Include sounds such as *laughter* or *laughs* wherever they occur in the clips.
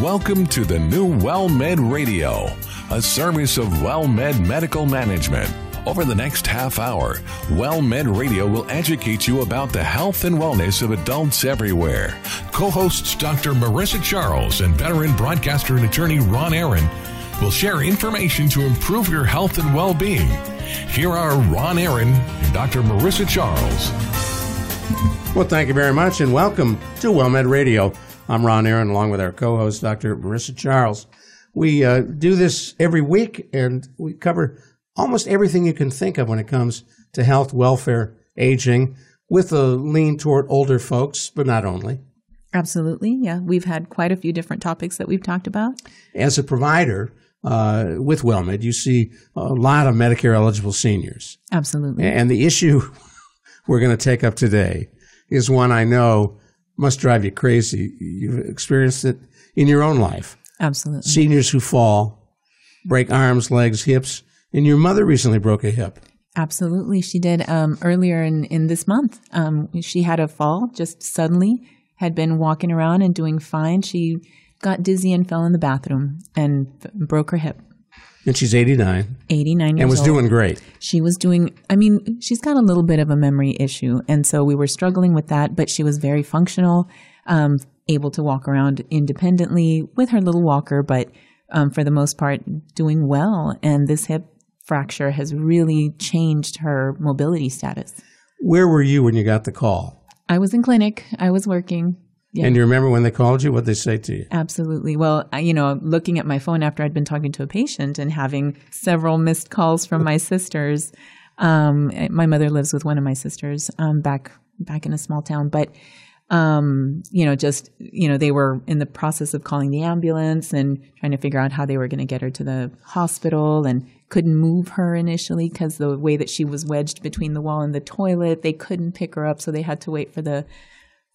Welcome to the new WellMed Radio, a service of WellMed Medical Management. Over the next half hour, WellMed Radio will educate you about the health and wellness of adults everywhere. Co hosts Dr. Marissa Charles and veteran broadcaster and attorney Ron Aaron will share information to improve your health and well being. Here are Ron Aaron and Dr. Marissa Charles. Well, thank you very much, and welcome to WellMed Radio. I'm Ron Aaron, along with our co-host, Dr. Marissa Charles. We uh, do this every week, and we cover almost everything you can think of when it comes to health, welfare, aging, with a lean toward older folks, but not only. Absolutely, yeah. We've had quite a few different topics that we've talked about. As a provider uh, with WellMed, you see a lot of Medicare eligible seniors. Absolutely. And the issue *laughs* we're going to take up today is one I know must drive you crazy. You've experienced it in your own life. Absolutely. Seniors who fall, break arms, legs, hips, and your mother recently broke a hip. Absolutely, she did um, earlier in, in this month. Um, she had a fall just suddenly, had been walking around and doing fine. She got dizzy and fell in the bathroom and broke her hip. And she's 89. 89 years And was old. doing great. She was doing, I mean, she's got a little bit of a memory issue. And so we were struggling with that, but she was very functional, um, able to walk around independently with her little walker, but um, for the most part, doing well. And this hip fracture has really changed her mobility status. Where were you when you got the call? I was in clinic, I was working. Yeah. And you remember when they called you? What they say to you? Absolutely. Well, I, you know, looking at my phone after I'd been talking to a patient and having several missed calls from my sisters. Um, my mother lives with one of my sisters um, back back in a small town, but um, you know, just you know, they were in the process of calling the ambulance and trying to figure out how they were going to get her to the hospital, and couldn't move her initially because the way that she was wedged between the wall and the toilet, they couldn't pick her up, so they had to wait for the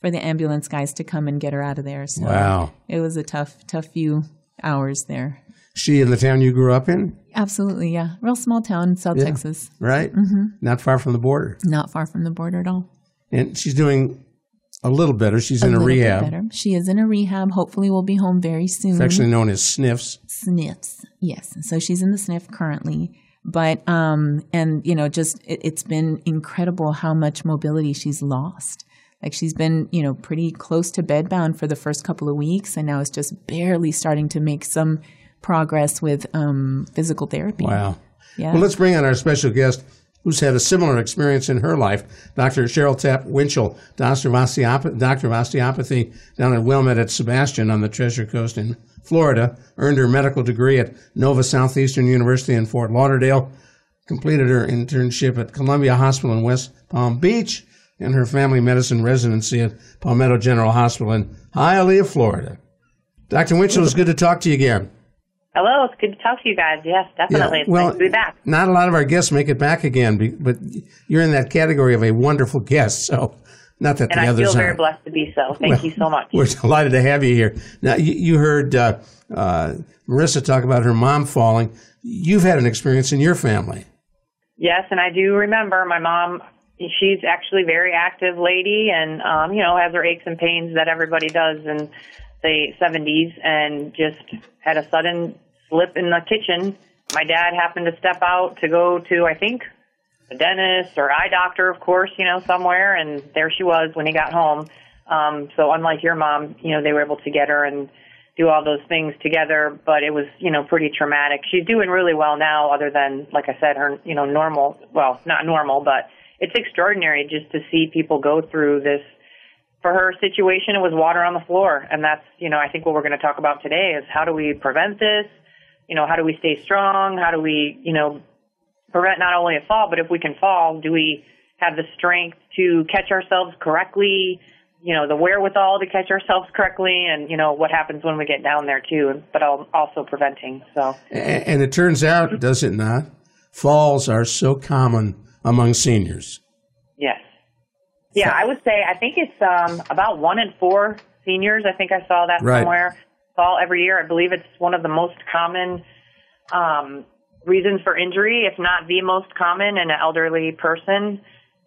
for the ambulance guys to come and get her out of there. So Wow. it was a tough, tough few hours there. She in the town you grew up in, Absolutely, yeah. Real small town, South Yeah. Texas, right? Mm-hmm. Not far from the border. not far from the border at all. And she's doing a little better. She's in a little bit rehab, better. She is in a rehab. Hopefully, we'll be home very soon. affectionately known as sniffs. sniffs yes so she's in the sniff currently but um and you know just it, it's been incredible how much mobility she's lost like she's been you know pretty close to bedbound for the first couple of weeks and now is just barely starting to make some progress with um physical therapy Wow. yeah Well, let's bring on our special guest who's had a similar experience in her life, Dr. Cheryl Tapp Winchell, doctor of, osteopath- doctor of osteopathy down at WellMed at Sebastian on the Treasure Coast in Florida, earned her medical degree at Nova Southeastern University in Fort Lauderdale, completed her internship at Columbia Hospital in West Palm Beach, and her family medicine residency at Palmetto General Hospital in Hialeah, Florida. Dr. Winchell, it's good to talk to you again. Hello, it's good to talk to you guys. Yes, definitely. it's well, nice to be back. Not a lot of our guests make it back again, but you're in that category of a wonderful guest. So, not that And the I others feel very aren't. blessed to be so. Thank you so much. We're delighted to have you here. Now, you, you heard uh, uh, Marissa talk about her mom falling. You've had an experience in your family. Yes, and I do remember my mom. She's actually a very active lady, and um, you know has her aches and pains that everybody does in the 70s, and just had a sudden slip in the kitchen. My dad happened to step out to go to, I think, a dentist or eye doctor, of course, you know, somewhere, and there she was when he got home. Um, so unlike your mom, you know, they were able to get her and do all those things together, but it was, you know, pretty traumatic. She's doing really well now, other than, like I said, her, you know, normal, well, not normal, but it's extraordinary just to see people go through this. For her situation, it was water on the floor. And that's, you know, I think what we're going to talk about today is how do we prevent this? You know, how do we stay strong? How do we, you know, prevent not only a fall, but if we can fall, do we have the strength to catch ourselves correctly? You know, the wherewithal to catch ourselves correctly, and you know what happens when we get down there too. But al- also preventing. So A- And it turns out, does it not? Falls are so common among seniors. yes, yeah, I would say I think it's um, about one in four seniors. I think I saw that Right. somewhere. Fall every year. I believe it's one of the most common um, reasons for injury, if not the most common in an elderly person.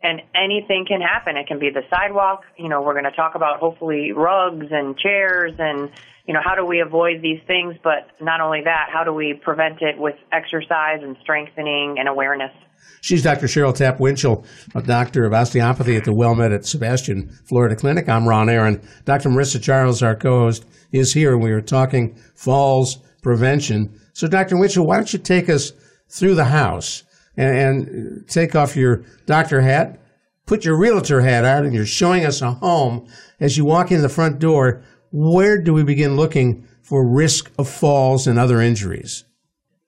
And anything can happen. It can be the sidewalk. You know, we're going to talk about hopefully rugs and chairs and, you know, how do we avoid these things? But not only that, how do we prevent it with exercise and strengthening and awareness? She's Dr. Cheryl Tapp Winchell, a doctor of osteopathy at the WellMed at Sebastian, Florida Clinic. I'm Ron Aaron. Dr. Marissa Charles, our co-host, is here. We are talking falls prevention. So, Dr. Winchell, why don't you take us through the house and, and take off your doctor hat, put your realtor hat on, and you're showing us a home. As you walk in the front door, where do we begin looking for risk of falls and other injuries?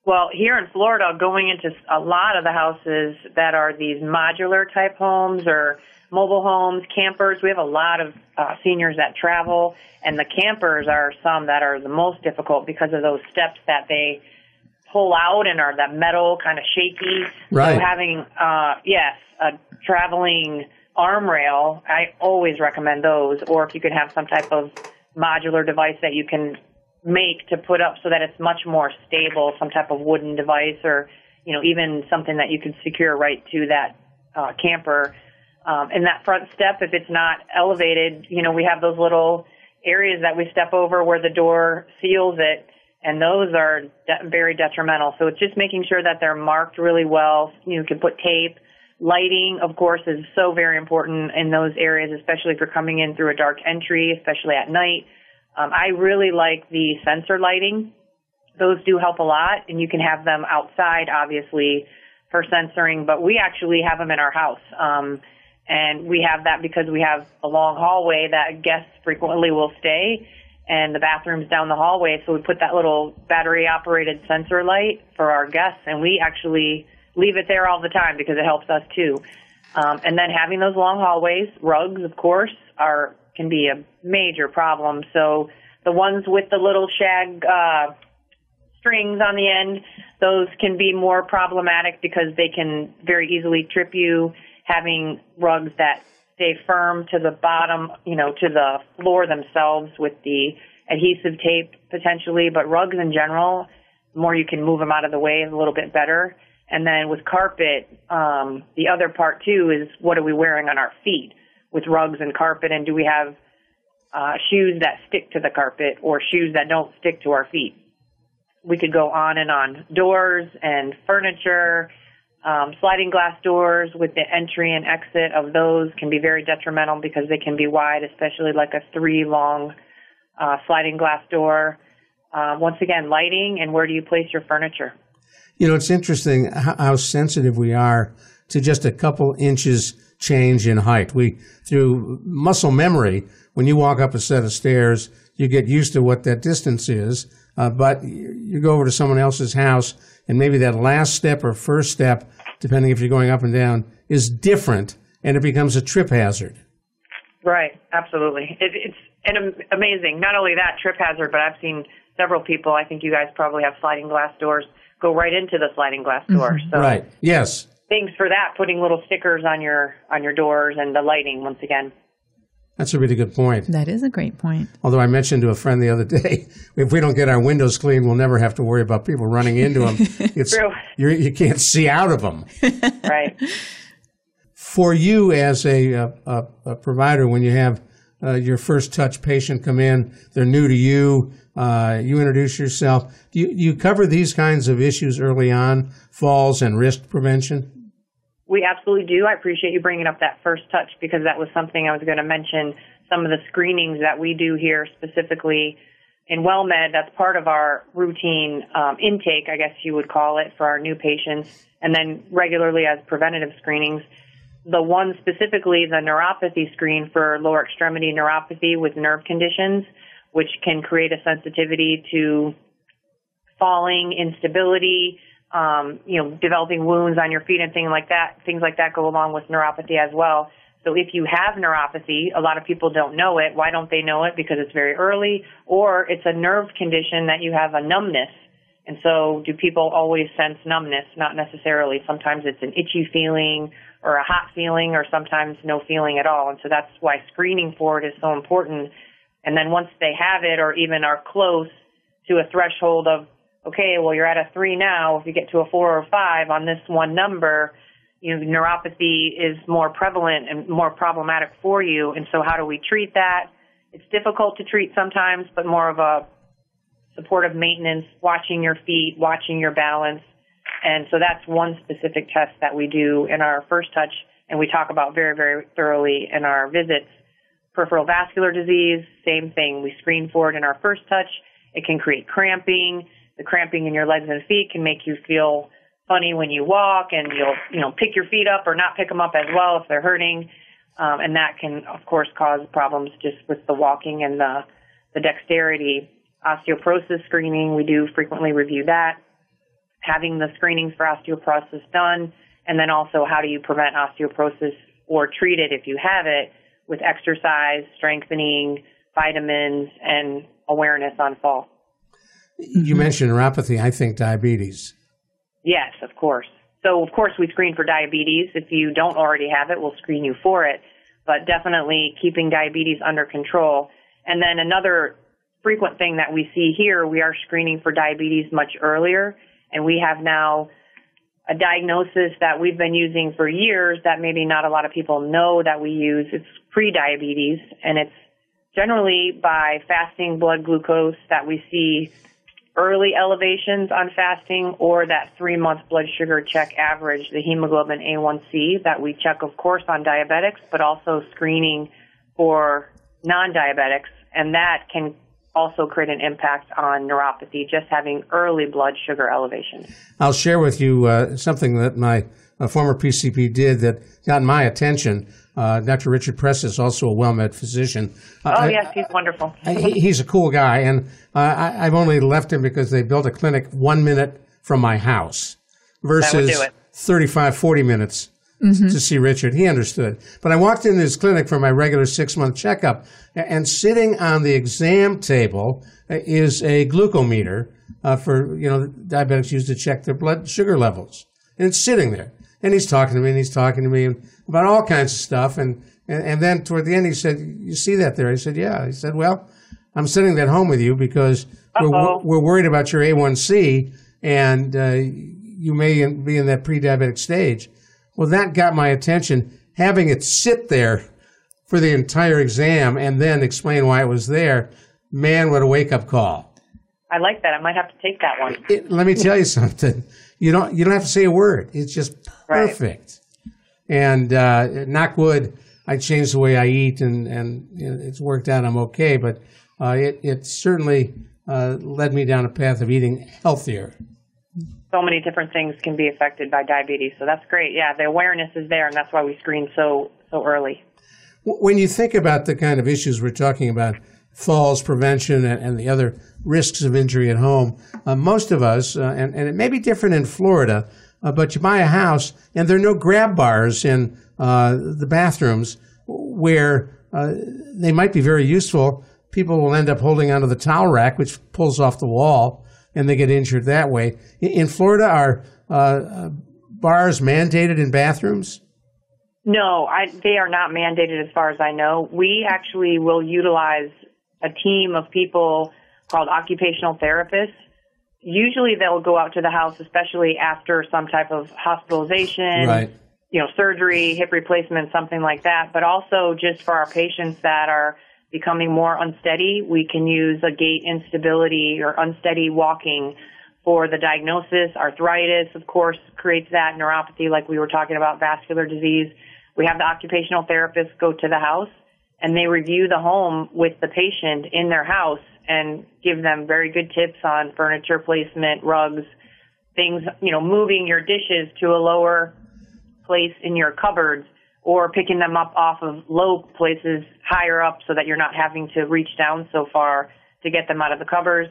Well, here in Florida, going into a lot of the houses that are these modular type homes or mobile homes, campers, we have a lot of uh, seniors that travel, and the campers are some that are the most difficult because of those steps that they pull out and are that metal kind of shaky. Right. So having, uh, yes, a traveling arm rail, I always recommend those. Or if you could have some type of modular device that you can make to put up so that it's much more stable, some type of wooden device or, you know, even something that you can secure right to that uh, camper. Um, and that front step, if it's not elevated, you know, we have those little areas that we step over where the door seals it and those are de- very detrimental. So it's just making sure that they're marked really well. You can put tape. Lighting, of course, is so very important in those areas, especially if you're coming in through a dark entry, especially at night. Um, I really like the sensor lighting. Those do help a lot, and you can have them outside, obviously, for censoring, but we actually have them in our house. Um, and we have that because we have a long hallway that guests frequently will stay and the bathrooms down the hallway. So we put that little battery operated sensor light for our guests and we actually leave it there all the time because it helps us too. Um, and then having those long hallways, rugs, of course, are can be a major problem. So the ones with the little shag uh, strings on the end, those can be more problematic because they can very easily trip you. Having rugs that stay firm to the bottom, you know, to the floor themselves with the adhesive tape potentially, but rugs in general, the more you can move them out of the way, a little bit better. And then with carpet, um, the other part too is what are we wearing on our feet with rugs and carpet, and do we have uh, shoes that stick to the carpet or shoes that don't stick to our feet? We could go on and on. Doors and furniture um, sliding glass doors with the entry and exit of those can be very detrimental because they can be wide, especially like a three long uh, sliding glass door. Uh, once again, lighting and where do you place your furniture? You know, it's interesting how, sensitive we are to just a couple inches change in height. We, through muscle memory, when you walk up a set of stairs, you get used to what that distance is. Uh, but you go over to someone else's house and maybe that last step or first step, depending if you're going up and down, is different, and it becomes a trip hazard. Right, absolutely. It, it's and amazing. Not only that trip hazard, but I've seen several people. I think you guys probably have sliding glass doors go right into the sliding glass door. Mm-hmm. So right. Yes. Thanks for that. Putting little stickers on your on your doors and the lighting once again. That's a really good point. That is a great point. Although I mentioned to a friend the other day, *laughs* if we don't get our windows clean, we'll never have to worry about people running into them. *laughs* It's, True. You're, you can not see out of them. *laughs* right. For you as a, a, a provider, when you have uh, your first touch patient come in, they're new to you, uh, you introduce yourself. Do you, do you cover these kinds of issues early on, falls and risk prevention? We absolutely do. I appreciate you bringing up that first touch because that was something I was going to mention. Some of the screenings that we do here specifically in WellMed, that's part of our routine um, intake, I guess you would call it, for our new patients, and then regularly as preventative screenings. The one specifically, the neuropathy screen for lower extremity neuropathy with nerve conditions, which can create a sensitivity to falling, instability, um, you know, developing wounds on your feet and things like that. Things like that go along with neuropathy as well. So if you have neuropathy, a lot of people don't know it. Why don't they know it? Because it's very early, or it's a nerve condition that you have a numbness. And so do people always sense numbness? Not necessarily. Sometimes it's an itchy feeling or a hot feeling or sometimes no feeling at all. And so that's why screening for it is so important. And then once they have it or even are close to a threshold of okay, well, you're at a three now. If you get to a four or five on this one number, you know, neuropathy is more prevalent and more problematic for you. And so how do we treat that? It's difficult to treat sometimes, but more of a supportive maintenance, watching your feet, watching your balance. And so that's one specific test that we do in our first touch and we talk about very, very thoroughly in our visits. Peripheral vascular disease, same thing. We screen for it in our first touch. It can create cramping. The cramping in your legs and feet can make you feel funny when you walk and you'll, you know, pick your feet up or not pick them up as well if they're hurting. Um, and that can, of course, cause problems just with the walking and the, the dexterity. Osteoporosis screening, we do frequently review that. Having the screenings for osteoporosis done, and then also how do you prevent osteoporosis or treat it if you have it with exercise, strengthening, vitamins, and awareness on fall. You mm-hmm. mentioned neuropathy, I think diabetes. Yes, of course. So, of course, we screen for diabetes. If you don't already have it, we'll screen you for it. But definitely keeping diabetes under control. And then another frequent thing that we see here, we are screening for diabetes much earlier. And we have now a diagnosis that we've been using for years that maybe not a lot of people know that we use. It's pre-diabetes and it's generally by fasting blood glucose that we see early elevations on fasting or that three month blood sugar check average, the hemoglobin A1C that we check, of course, on diabetics, but also screening for non diabetics. And that can also create an impact on neuropathy, just having early blood sugar elevation. I'll share with you uh, something that my former PCP did that got my attention. Uh, Dr. Richard Press is also a WellMed physician. Uh, oh, yes, he's wonderful. *laughs* he, he's a cool guy, and I, have only left him because they built a clinic one minute from my house versus 35, 40 minutes mm-hmm. to see Richard. He understood. But I walked into his clinic for my regular six month checkup, and sitting on the exam table is a glucometer uh, for, you know, diabetics use to check their blood sugar levels. And it's sitting there. And he's talking to me and he's talking to me about all kinds of stuff. And, and, and then toward the end, he said, You see that there? I said, Yeah. He said, Well, I'm sending that home with you because we're, we're, worried about your A1C and uh, you may be in that pre diabetic stage. Well, that got my attention. Having it sit there for the entire exam and then explain why it was there, man, what a wake up call. I like that. I might have to take that one. It, let me tell you *laughs* something. You don't you don't have to say a word. It's just perfect. Right. And uh, knock wood, I changed the way I eat, and and it's worked out. I'm okay, but uh, it it certainly uh, led me down a path of eating healthier so many different things can be affected by diabetes. So that's great. Yeah, the awareness is there, and that's why we screen so so early. When you think about the kind of issues we're talking about, falls prevention and, and the other risks of injury at home, uh, most of us, uh, and, and it may be different in Florida, uh, but you buy a house and there are no grab bars in uh, the bathrooms where uh, they might be very useful. People will end up holding onto the towel rack, which pulls off the wall and they get injured that way. In Florida, are uh, bars mandated in bathrooms? No, I, they are not mandated as far as I know. We actually will utilize a team of people called occupational therapists. Usually they'll go out to the house, especially after some type of hospitalization, right. you know, surgery, hip replacement, something like that, but also just for our patients that are – becoming more unsteady, we can use a gait instability or unsteady walking for the diagnosis. Arthritis, of course, creates that neuropathy like we were talking about, vascular disease. We have the occupational therapist go to the house and they review the home with the patient in their house and give them very good tips on furniture placement, rugs, things, you know, moving your dishes to a lower place in your cupboards or picking them up off of low places higher up so that you're not having to reach down so far to get them out of the covers.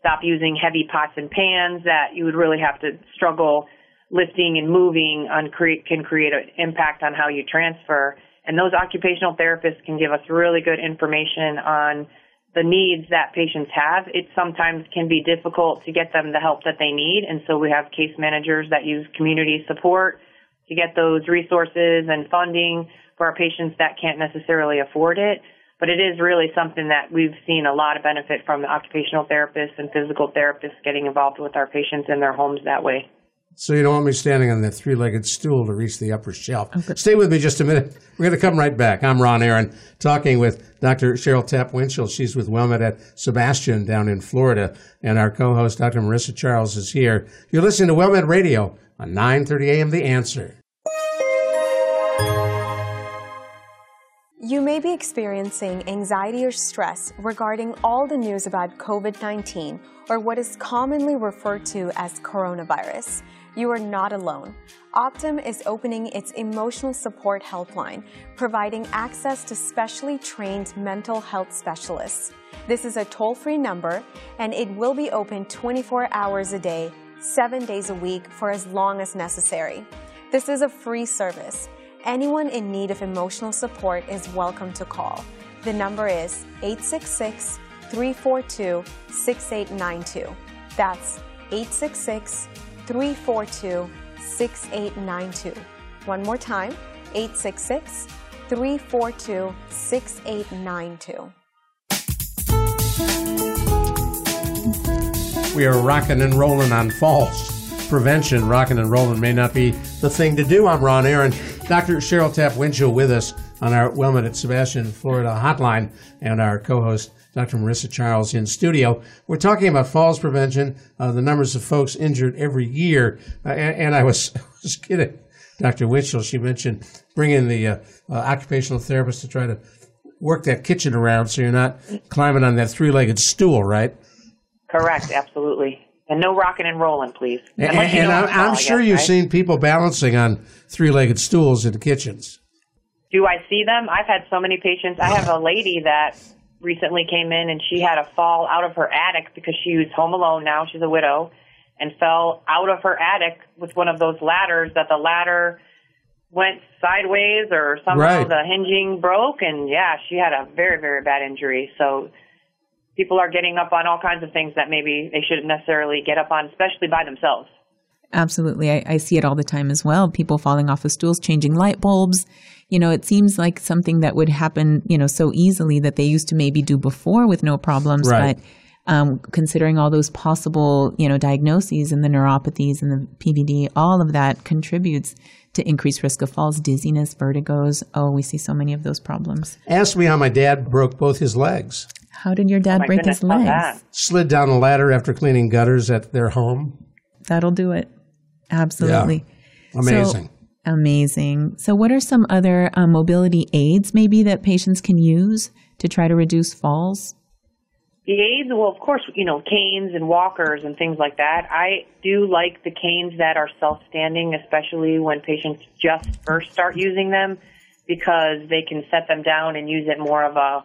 Stop using heavy pots and pans that you would really have to struggle lifting and moving on can create an impact on how you transfer. And those occupational therapists can give us really good information on the needs that patients have. It sometimes can be difficult to get them the help that they need. And so we have case managers that use community support to get those resources and funding for our patients that can't necessarily afford it. But it is really something that we've seen a lot of benefit from the occupational therapists and physical therapists getting involved with our patients in their homes that way. So you don't want me standing on that three-legged stool to reach the upper shelf. Oh, Stay with me just a minute. We're going to come right back. I'm Ron Aaron, talking with Dr. Cheryl Tapp Winchell. She's with WellMed at Sebastian down in Florida, and our co-host Dr. Marissa Charles is here. You're listening to WellMed Radio on 9:30 a.m. The Answer. You may be experiencing anxiety or stress regarding all the news about COVID 19 or what is commonly referred to as coronavirus. You are not alone. Optum is opening its emotional support helpline, providing access to specially trained mental health specialists. This is a toll free number and it will be open 24 hours a day, seven days a week for as long as necessary. This is a free service. Anyone in need of emotional support is welcome to call. The number is 866 342 6892. That's 866 342 6892. One more time 866 342 6892. We are rocking and rolling on falls prevention. Rocking and rolling may not be the thing to do. I'm Ron Aaron. Dr. Cheryl Tapp Winchell with us on our WellMed at Sebastian, Florida hotline, and our co-host Dr. Marissa Charles in studio. We're talking about falls prevention, uh, the numbers of folks injured every year, uh, and, and, I was, *laughs* was kidding. Dr. Winchell, she mentioned bringing the uh, uh, occupational therapist to try to work that kitchen around so you're not climbing on that three-legged stool, right? Correct, absolutely. And no rocking and rolling, please. And, and I'm, I'm sure guess, you've right? seen people balancing on three-legged stools in the kitchens. Do I see them? I've had so many patients. I have a lady that recently came in and she had a fall out of her attic because she was home alone now. She's a widow and fell out of her attic with one of those ladders that the ladder went sideways or somehow right. the hinging broke and yeah, she had a very, very bad injury. So people are getting up on all kinds of things that maybe they shouldn't necessarily get up on, especially by themselves. Absolutely. I, I, see it all the time as well. People falling off of stools, changing light bulbs. You know, it seems like something that would happen, you know, so easily that they used to maybe do before with no problems. Right. But um, considering all those possible, you know, diagnoses and the neuropathies and the PVD, all of that contributes to increased risk of falls, dizziness, vertigos. Oh, we see so many of those problems. Ask me how my dad broke both his legs. How did your dad oh break goodness, his legs? Slid down a ladder after cleaning gutters at their home. That'll do it. Absolutely. Yeah. Amazing. So, amazing. So, what are some other uh, mobility aids maybe that patients can use to try to reduce falls? The aids, well, of course, you know, canes and walkers and things like that. I do like the canes that are self-standing, especially when patients just first start using them because they can set them down and use it more of a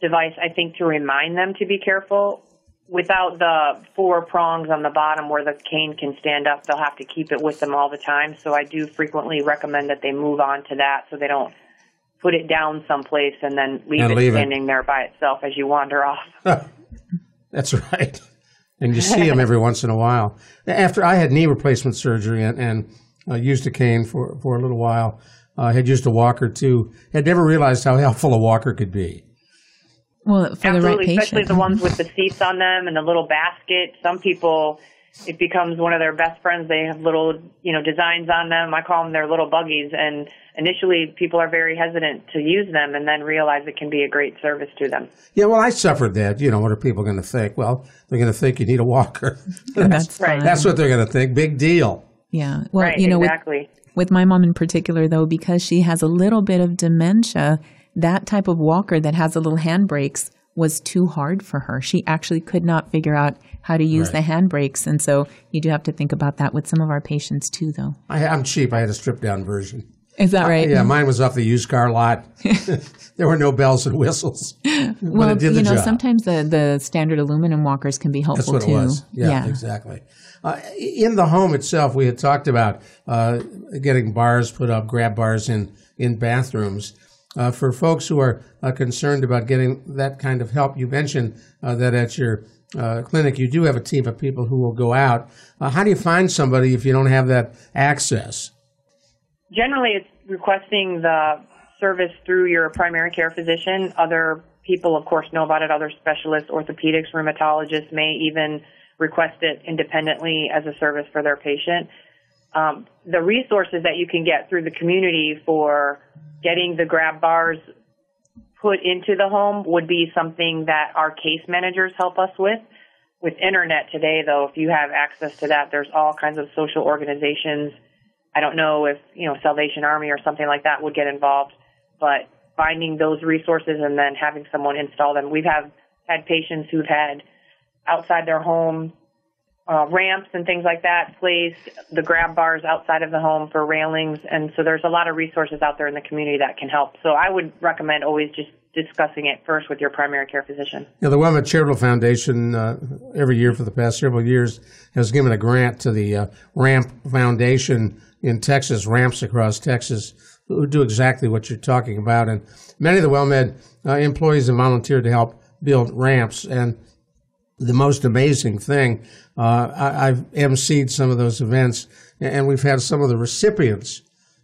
device, I think, to remind them to be careful. Without the four prongs on the bottom where the cane can stand up, they'll have to keep it with them all the time. So I do frequently recommend that they move on to that so they don't put it down someplace and then leave and it leave standing it. there by itself as you wander off. *laughs* That's right. And you see them every once in a while. After I had knee replacement surgery and, and uh, used a cane for, for a little while, I uh, had used a walker too. Had never realized how helpful a walker could be. Well, for Absolutely, the right patient. especially the ones uh-huh. with the seats on them and the little basket. Some people, it becomes one of their best friends. They have little, you know, designs on them. I call them their little buggies. And initially, people are very hesitant to use them, and then realize it can be a great service to them. Yeah, well, I suffered that. You know, what are people going to think? Well, they're going to think you need a walker. *laughs* that's, right. That's what they're going to think. Big deal. Yeah. Well, right, you know, exactly. With, with my mom in particular, though, because she has a little bit of dementia that type of walker that has the little handbrakes was too hard for her. She actually could not figure out how to use right. the handbrakes. And so you do have to think about that with some of our patients too, though. I, am cheap. I had a stripped down version. Is that right? Uh, yeah, mine was off the used car lot. *laughs* there were no bells and whistles. *laughs* well, you know, job. sometimes the, the standard aluminum walkers can be helpful That's what too. It was. Yeah, yeah. exactly. Uh, in the home itself, we had talked about uh, getting bars put up, grab bars in in bathrooms. Uh, for folks who are uh, concerned about getting that kind of help, you mentioned uh, that at your uh, clinic you do have a team of people who will go out. Uh, how do you find somebody if you don't have that access? Generally, it's requesting the service through your primary care physician. Other people, of course, know about it. Other specialists, orthopedics, rheumatologists may even request it independently as a service for their patient. Um, the resources that you can get through the community for getting the grab bars put into the home would be something that our case managers help us with. With internet today, though, if you have access to that, there's all kinds of social organizations. I don't know if, you know, Salvation Army or something like that would get involved, but finding those resources and then having someone install them. We've have had patients who've had outside their home uh, ramps and things like that placed, the grab bars outside of the home for railings, and so there's a lot of resources out there in the community that can help. So I would recommend always just discussing it first with your primary care physician. Yeah, the WellMed Charitable Foundation uh, every year for the past several years has given a grant to the uh, Ramp Foundation in Texas, Ramps across Texas, who do exactly what you're talking about. And many of the WellMed uh, employees have volunteered to help build ramps. And the most amazing thing, uh, I, have emceed some of those events, and we've had some of the recipients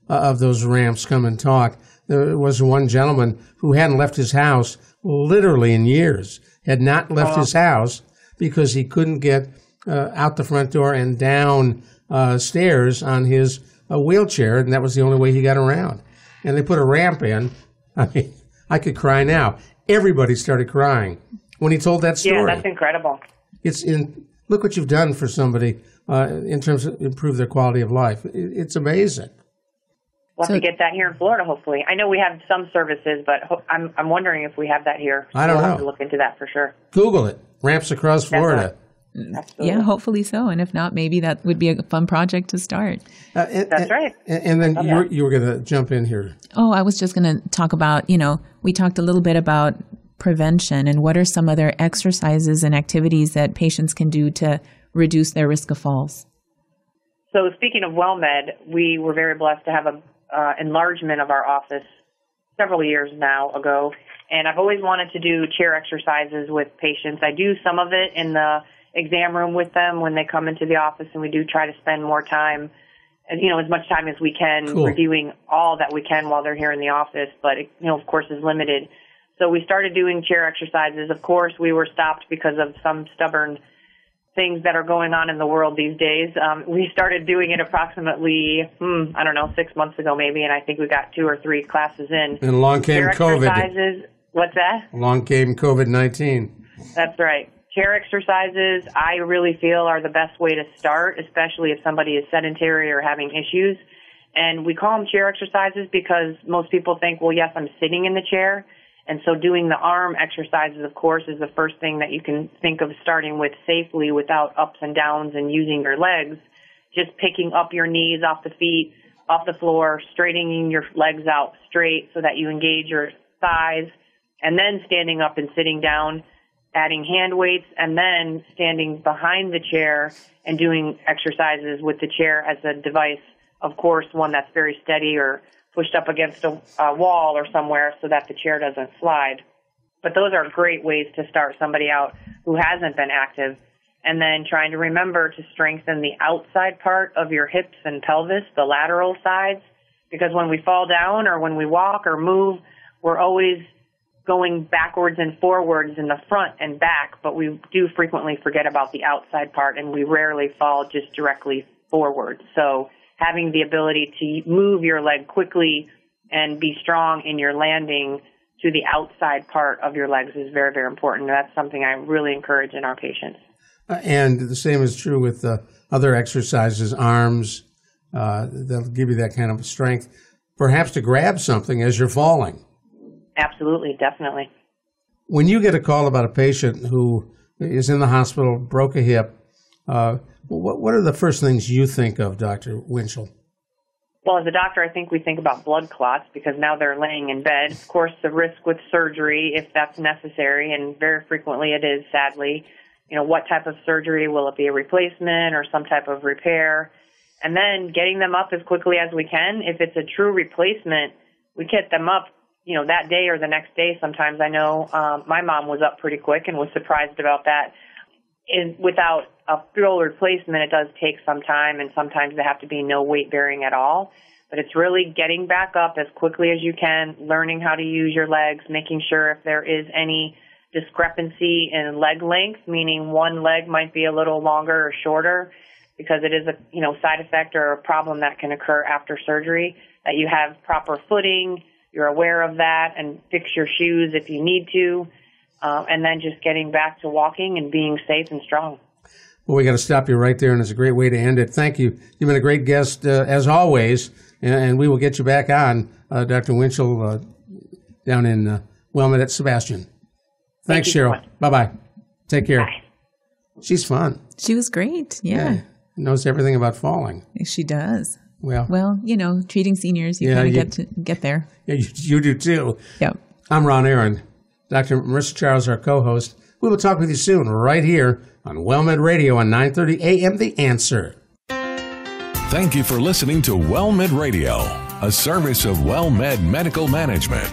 uh, of those ramps come and talk. There was one gentleman who hadn't left his house literally in years, had not left his house because he couldn't get uh, out the front door and down uh, stairs on his uh, wheelchair, and that was the only way he got around. And they put a ramp in. *laughs* I mean, I could cry now. Everybody started crying when he told that story. Yeah, that's incredible. It's in look what you've done for somebody uh, in terms of improve their quality of life. It, it's amazing. We'll have so, to get that here in Florida, hopefully. I know we have some services, but ho- I'm I'm wondering if we have that here. I don't we'll know. Have to look into that for sure. Google it. Ramps across Florida. Absolutely. Yeah, hopefully so. And if not, maybe that would be a fun project to start. Uh, and, That's and, right. And, then you were, you were going to jump in here. Oh, I was just going to talk about, you know, we talked a little bit about prevention and what are some other exercises and activities that patients can do to reduce their risk of falls? So speaking of WellMed, we were very blessed to have an uh, enlargement of our office several years now ago, and I've always wanted to do chair exercises with patients. I do some of it in the exam room with them when they come into the office, and we do try to spend more time, you know, as much time as we can cool. reviewing all that we can while they're here in the office. But it, you know, of course, is limited. So we started doing chair exercises. Of course, we were stopped because of some stubborn things that are going on in the world these days. Um, we started doing it approximately, hmm, I don't know, six months ago maybe, and I think we got two or three classes in. And along came chair COVID. Exercises. What's that? Along came COVID 19. That's right. Chair exercises, I really feel, are the best way to start, especially if somebody is sedentary or having issues. And we call them chair exercises because most people think, well, yes, I'm sitting in the chair and so doing the arm exercises, of course, is the first thing that you can think of starting with safely without ups and downs and using your legs. Just picking up your knees off the feet, off the floor, straightening your legs out straight so that you engage your thighs, and then standing up and sitting down, adding hand weights, and then standing behind the chair and doing exercises with the chair as a device. Of course, one that's very steady or pushed up against a, a wall or somewhere so that the chair doesn't slide. But those are great ways to start somebody out who hasn't been active. And then trying to remember to strengthen the outside part of your hips and pelvis, the lateral sides, because when we fall down or when we walk or move, we're always going backwards and forwards in the front and back, but we do frequently forget about the outside part and we rarely fall just directly forward. So having the ability to move your leg quickly and be strong in your landing to the outside part of your legs is very, very important. That's something I really encourage in our patients. Uh, and the same is true with uh, other exercises, arms, uh, they'll give you that kind of strength, perhaps to grab something as you're falling. Absolutely, definitely. When you get a call about a patient who is in the hospital, broke a hip, uh, what, what are the first things you think of, Dr. Winchell? Well, as a doctor, I think we think about blood clots because now they're laying in bed. Of course, the risk with surgery, if that's necessary, and very frequently it is, sadly. You know, what type of surgery? Will it be a replacement or some type of repair? And then getting them up as quickly as we can. If it's a true replacement, we get them up, you know, that day or the next day. Sometimes I know um, my mom was up pretty quick and was surprised about that. In, without a full replacement, it does take some time, and sometimes they have to be no weight bearing at all. But it's really getting back up as quickly as you can, learning how to use your legs, making sure if there is any discrepancy in leg length, meaning one leg might be a little longer or shorter, because it is a you know side effect or a problem that can occur after surgery. That you have proper footing, you're aware of that, and fix your shoes if you need to, um, and then just getting back to walking and being safe and strong. Well, we got to stop you right there, and it's a great way to end it. Thank you. You've been a great guest uh, as always, and, and, we will get you back on, uh, Dr. Winchell, uh, down in uh, WellMed at Sebastian. Thanks, Thank Cheryl. Bye bye. Take care. Bye. She's fun. She was great. Yeah. yeah. Knows everything about falling. She does. Well, well, you know, treating seniors, you yeah, kind of get to get there. Yeah, *laughs* you, you do too. Yep. I'm Ron Aaron. Dr. Marissa Charles, our co-host. We will talk with you soon, right here on WellMed Radio on 9:30 a.m. The Answer. Thank you for listening to WellMed Radio, a service of WellMed Medical Management.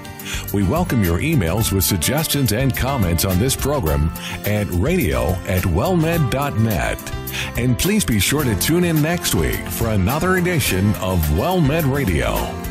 We welcome your emails with suggestions and comments on this program at radio at wellmed.net. And please be sure to tune in next week for another edition of WellMed Radio.